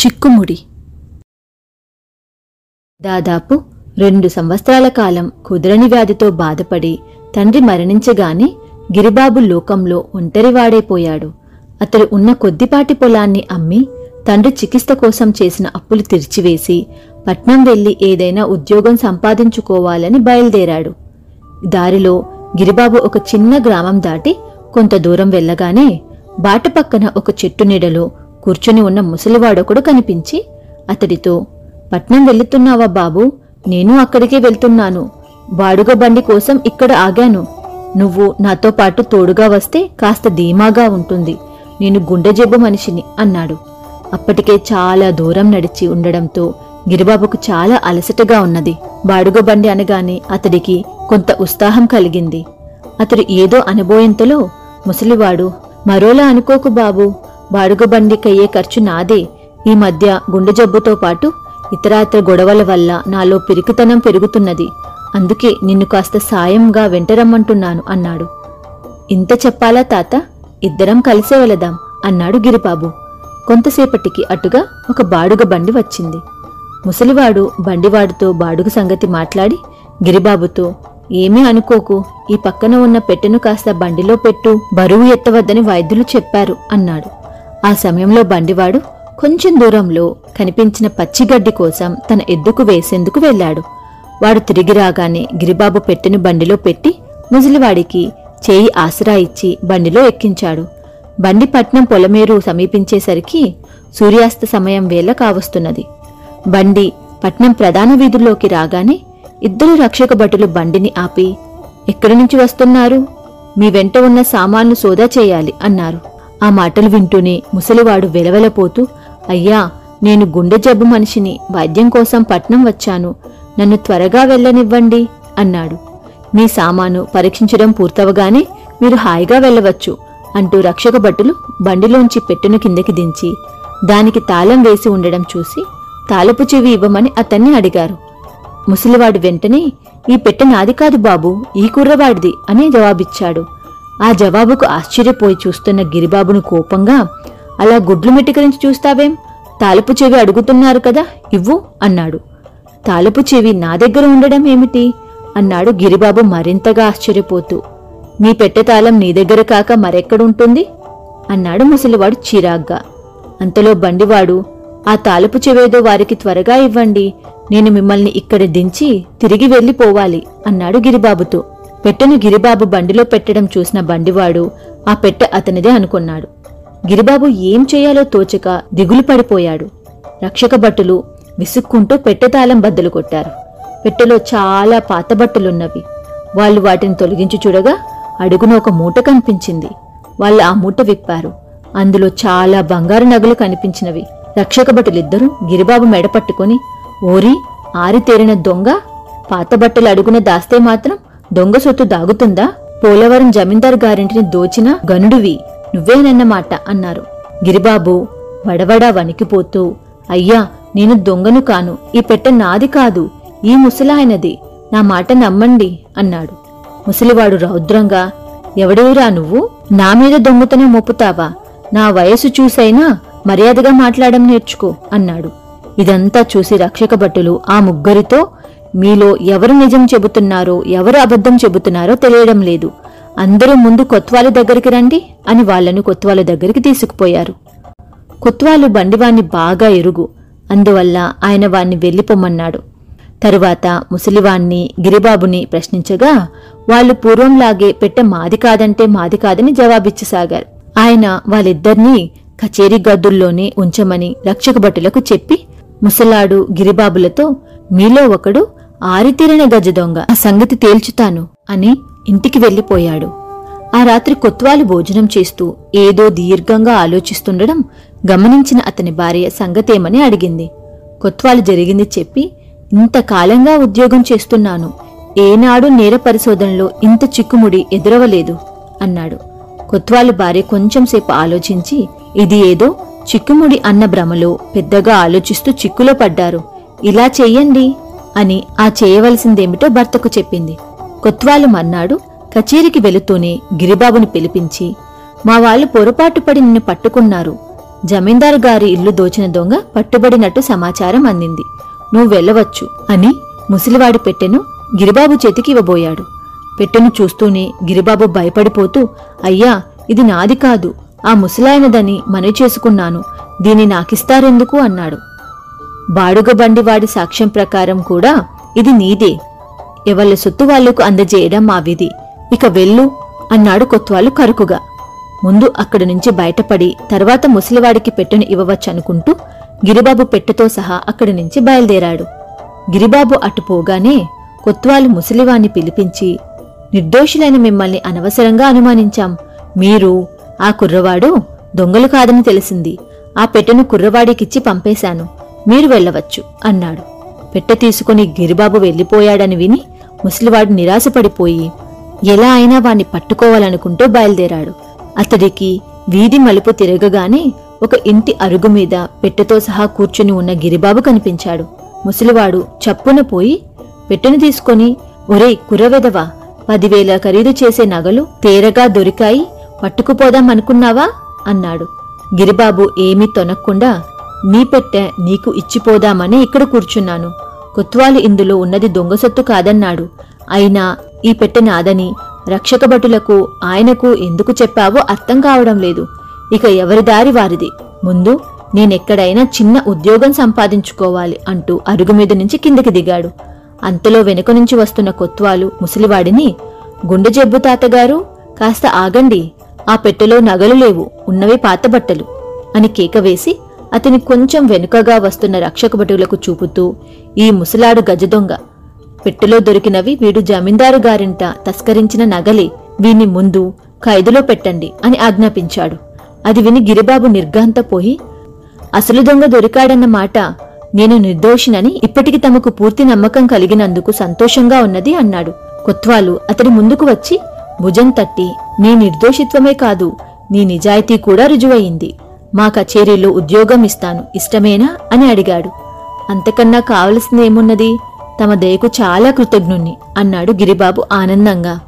చిక్కుముడి. దాదాపు రెండు సంవత్సరాల కాలం కుదరని వ్యాధితో బాధపడి తండ్రి మరణించగానే గిరిబాబు లోకంలో ఒంటరివాడైపోయాడు అతడు ఉన్న కొద్దిపాటి పొలాన్ని అమ్మి తండ్రి చికిత్స కోసం చేసిన అప్పులు తీర్చివేసి పట్నం వెళ్ళి ఏదైనా ఉద్యోగం సంపాదించుకోవాలని బయలుదేరాడు. దారిలో గిరిబాబు ఒక చిన్న గ్రామం దాటి కొంత దూరం వెళ్ళగానే బాట పక్కన ఒక చెట్టు నీడలో కూర్చుని ఉన్న ముసలివాడొకడు కనిపించి అతడితో పట్నం వెళ్తున్నావా బాబు? నేను అక్కడికే వెళ్తున్నాను. బాడుగ బండి కోసం ఇక్కడ ఆగాను. నువ్వు నాతో పాటు తోడుగా వస్తే కాస్త ధీమాగా ఉంటుంది. నేను గుండె జబ్బు మనిషిని అన్నాడు. అప్పటికే చాలా దూరం నడిచి ఉండడంతో గిరిబాబుకు చాలా అలసటగా ఉన్నది. బాడుగ బండి అనగానే అతడికి కొంత ఉత్సాహం కలిగింది. అతడు ఏదో అనబోయేంతలో ముసలివాడు మరోలా అనుకోకు బాబు బాడుగ బండికయ్యే ఖర్చు నాదే. ఈ మధ్య గుండె జబ్బుతో పాటు ఇతరాత్ర గొడవల వల్ల నాలో పిరికితనం పెరుగుతున్నది. అందుకే నిన్ను కాస్త సాయంగా వెంటరమ్మంటున్నాను అన్నాడు. ఇంత చెప్పాలా తాత? ఇద్దరం కలిసే వెళదాం అన్నాడు గిరిబాబు. కొంతసేపటికి అటుగా ఒక బాడుగ బండి వచ్చింది. ముసలివాడు బండివాడితో బాడుగు సంగతి మాట్లాడి గిరిబాబుతో ఏమీ అనుకోకు ఈ పక్కన ఉన్న పెట్టెను కాస్త బండిలో పెట్టు బరువు ఎత్తవద్దని వైద్యులు చెప్పారు అన్నాడు. ఆ సమయంలో బండివాడు కొంచెం దూరంలో కనిపించిన పచ్చిగడ్డి కోసం తన ఎద్దుకు వేసేందుకు వెళ్ళాడు. వాడు తిరిగి రాగానే గిరిబాబు పెట్టెను బండిలో పెట్టి ముసలివాడికి చేయి ఆసరా ఇచ్చి బండిలో ఎక్కించాడు. బండి పట్నం పొలమేరు సమీపించేసరికి సూర్యాస్త సమయం వేళ కావస్తున్నది. బండి పట్నం ప్రధాన వీధుల్లోకి రాగానే ఇద్దరు రక్షక భటులు బండిని ఆపి ఎక్కడి నుంచి వస్తున్నారు? మీ వెంట ఉన్న సామాన్లు సోదా చేయాలి అన్నారు. ఆ మాటలు వింటూనే ముసలివాడు వెలవెలపోతూ అయ్యా నేను గుండె జబ్బు మనిషిని వైద్యం కోసం పట్నం వచ్చాను. నన్ను త్వరగా వెళ్ళనివ్వండి అన్నాడు. మీ సామాను పరీక్షించడం పూర్తవగానే మీరు హాయిగా వెళ్ళవచ్చు అంటూ రక్షక భటులు బండిలోంచి పెట్టును కిందకి దించి దానికి తాళం వేసి ఉండడం చూసి తాలపు చెవి ఇవ్వమని అతన్ని అడిగారు. ముసలివాడు వెంటనే ఈ పెట్టె నాది కాదు బాబు ఈ కుర్రవాడిది అని జవాబిచ్చాడు. ఆ జవాబుకు ఆశ్చర్యపోయి చూస్తున్న గిరిబాబును కోపంగా అలా గుడ్లు మెట్టుకరించి చూస్తావేం? తాలపు చెవి అడుగుతున్నారు కదా ఇవ్వు అన్నాడు. తాలపు చెవి నా దగ్గర ఉండడం ఏమిటి? అన్నాడు గిరిబాబు మరింతగా ఆశ్చర్యపోతూ. మీ పెట్టె తాళం నీ దగ్గర కాక మరెక్కడుంటుంది అన్నాడు ముసలివాడు చిరాగ్గా. అంతలో బండివాడు ఆ తాలుపు చెవేదో వారికి త్వరగా ఇవ్వండి. నేను మిమ్మల్ని ఇక్కడ దించి తిరిగి వెళ్ళిపోవాలి అన్నాడు గిరిబాబుతో. పెట్టెను గిరిబాబు బండిలో పెట్టడం చూసిన బండివాడు ఆ పెట్టె అతనిదే అనుకున్నాడు. గిరిబాబు ఏం చేయాలో తోచక దిగులు పడిపోయాడు. రక్షక భటులు విసుక్కుంటూ పెట్టె తాళం బద్దలు కొట్టారు. పెట్టెలో చాలా పాత బట్టలున్నవి. వాళ్ళు వాటిని తొలగించి చూడగా అడుగున ఒక మూట కనిపించింది. వాళ్ళు ఆ మూట విప్పారు. అందులో చాలా బంగారు నగలు కనిపించినవి. రక్షక భటులిద్దరూ గిరిబాబు మెడ పట్టుకొని ఓరి ఆరితేరిన దొంగ పాత బట్టలు అడుగున దాస్తే మాత్రం దొంగ సొత్తు దాగుతుందా? పోలవరం జమీందారు గారింటిని దోచిన గనుడివి నువ్వేనన్నమాట అన్నారు. గిరిబాబు వడవడా వణికిపోతూ అయ్యా నేను దొంగను కాను ఈ పెట్టె నాది కాదు ఈ ముసలాయనది నా మాట నమ్మండి అన్నాడు. ముసలివాడు రౌద్రంగా ఎవడేరా నువ్వు? నా మీద దొంగతనం మోపుతావా? నా వయసు చూసైనా మర్యాదగా మాట్లాడడం నేర్చుకో అన్నాడు. ఇదంతా చూసి రక్షక భటులు ఆ ముగ్గురితో మీలో ఎవరు నిజం చెబుతున్నారో ఎవరు అబద్ధం చెబుతున్నారో తెలియడం లేదు. అందరూ ముందు కొత్వాలి దగ్గరికి రండి అని వాళ్ళను కొత్వాల దగ్గరికి తీసుకుపోయారు. కొత్వాలు బండివాణ్ణి బాగా ఎరుగు. అందువల్ల ఆయన వాణ్ణి వెళ్ళిపోమన్నాడు. తరువాత ముసలివాణ్ణి గిరిబాబుని ప్రశ్నించగా వాళ్ళు పూర్వంలాగే పెట్టె మాది కాదంటే మాది కాదని జవాబిచ్చసాగారు ఆయన వాళ్ళిద్దరినీ కచేరీ గదుల్లోనే ఉంచమని రక్షక భటులకు చెప్పి ముసలాడు గిరిబాబులతో మీలో ఒకడు ఆరితేరిన గజ దొంగ ఆ సంగతి తేల్చుతాను అని ఇంటికి వెళ్ళిపోయాడు. ఆ రాత్రి కొత్వాలు భోజనం చేస్తూ ఏదో దీర్ఘంగా ఆలోచిస్తుండడం గమనించిన అతని భార్య సంగతేమని అడిగింది. కొత్వాలు జరిగింది చెప్పి ఇంతకాలంగా ఉద్యోగం చేస్తున్నాను. ఏనాడు నేర పరిశోధనలో ఇంత చిక్కుముడి ఎదురవలేదు అన్నాడు. కొత్వాలు భార్య కొంచెంసేపు ఆలోచించి ఇది ఏదో చిక్కుముడి అన్న భ్రమలో పెద్దగా ఆలోచిస్తూ చిక్కులో పడ్డారు. ఇలా చెయ్యండి అని ఆ చేయవలసిందేమిటో భర్తకు చెప్పింది. కొత్వాలు మన్నాడు కచేరికి వెళుతూనే గిరిబాబుని పిలిపించి మా వాళ్ళు పొరపాటు పడి నిన్ను పట్టుకున్నారు. జమీందారు గారి ఇల్లు దోచిన దొంగ పట్టుబడినట్టు సమాచారం అందింది. నువ్వు వెళ్ళవచ్చు అని ముసలివాడి పెట్టెను గిరిబాబు చేతికి ఇవ్వబోయాడు. పెట్టెను చూస్తూనే గిరిబాబు భయపడిపోతూ అయ్యా ఇది నాది కాదు. ఆ ముసలాయనదని మనవి చేసుకున్నాను. దీన్ని నాకిస్తారెందుకు? అన్నాడు. బాడుగ బండివాడి సాక్ష్యం ప్రకారం కూడా ఇది నీదే. ఎవళ్ళ సొత్తు వాళ్ళకు అందజేయడం మా విధి. ఇక వెళ్ళు అన్నాడు కొత్వాలు కరుకుగా. ముందు అక్కడి నుంచి బయటపడి తర్వాత ముసలివాడికి పెట్టెను ఇవ్వవచ్చనుకుంటూ గిరిబాబు పెట్టెతో సహా అక్కడి నుంచి బయలుదేరాడు. గిరిబాబు అటు పోగానే కొత్వాలు ముసలివాణ్ణి పిలిపించి నిర్దోషులైన మిమ్మల్ని అనవసరంగా అనుమానించాం. మీరు ఆ కుర్రవాడు దొంగలు కాదని తెలిసింది. ఆ పెట్టెను కుర్రవాడికిచ్చి పంపేశాను. మీరు వెళ్ళవచ్చు అన్నాడు. పెట్టె తీసుకుని గిరిబాబు వెళ్ళిపోయాడని విని ముసలివాడు నిరాశపడిపోయి ఎలా అయినా వాణ్ణి పట్టుకోవాలనుకుంటూ బయలుదేరాడు. అతడికి వీధి మలుపు తిరగగానే ఒక ఇంటి అరుగు మీద పెట్టెతో సహా కూర్చుని ఉన్న గిరిబాబు కనిపించాడు. ముసలివాడు చప్పున పోయి పెట్టెను తీసుకొని ఒరేయ్ కుర్రవెదవా పదివేల ఖరీదు చేసే నగలు తేరగా దొరికాయి పట్టుకుపోదాం అనుకున్నావా అన్నాడు. గిరిబాబు ఏమీ తొనక్కుండా నీ పెట్టె నీకు ఇచ్చిపోదామని ఇక్కడ కూర్చున్నాను. కొత్వాలు ఇందులో ఉన్నది దొంగ సొత్తు కాదన్నాడు. అయినా ఈ పెట్టె నాదని రక్షకభటులకు ఆయనకు ఎందుకు చెప్పావో అర్థం కావడం లేదు. ఇక ఎవరి దారి వారిది? ముందు నేనెక్కడైనా చిన్న ఉద్యోగం సంపాదించుకోవాలి అంటూ అరుగు మీద నుంచి కిందకి దిగాడు. అంతలో వెనుక నుంచి వస్తున్న కొత్వాలు ముసలివాడిని గుండె జబ్బు తాతగారు కాస్త ఆగండి ఆ పెట్టెలో నగలు లేవు ఉన్నవి పాత బట్టలు అని కేక వేసి అతని కొంచెం వెనుకగా వస్తున్న రక్షక భటులకు చూపుతూ ఈ ముసలాడు గజదొంగ పెట్టెలో దొరికినవి వీడు జమీందారు గారింట తస్కరించిన నగలే వీని ముందు ఖైదులో పెట్టండి అని ఆజ్ఞాపించాడు. అది విని గిరిబాబు నిర్ఘాంతపోయి అసలు దొంగ దొరికాడన్న మాట నేను నిర్దోషినని ఇప్పటికి తమకు పూర్తి నమ్మకం కలిగినందుకు సంతోషంగా ఉన్నది అన్నాడు. కొత్వాలు అతడి ముందుకు వచ్చి భుజం తట్టి నీ నిర్దోషిత్వమే కాదు నీ నిజాయితీ కూడా రుజువయింది మా కచేరీలో ఉద్యోగం ఇస్తాను ఇష్టమేనా? అని అడిగాడు. అంతకన్నా కావలసిందేమున్నది? తమ దయకు చాలా కృతజ్ఞుణ్ణి అన్నాడు గిరిబాబు ఆనందంగా.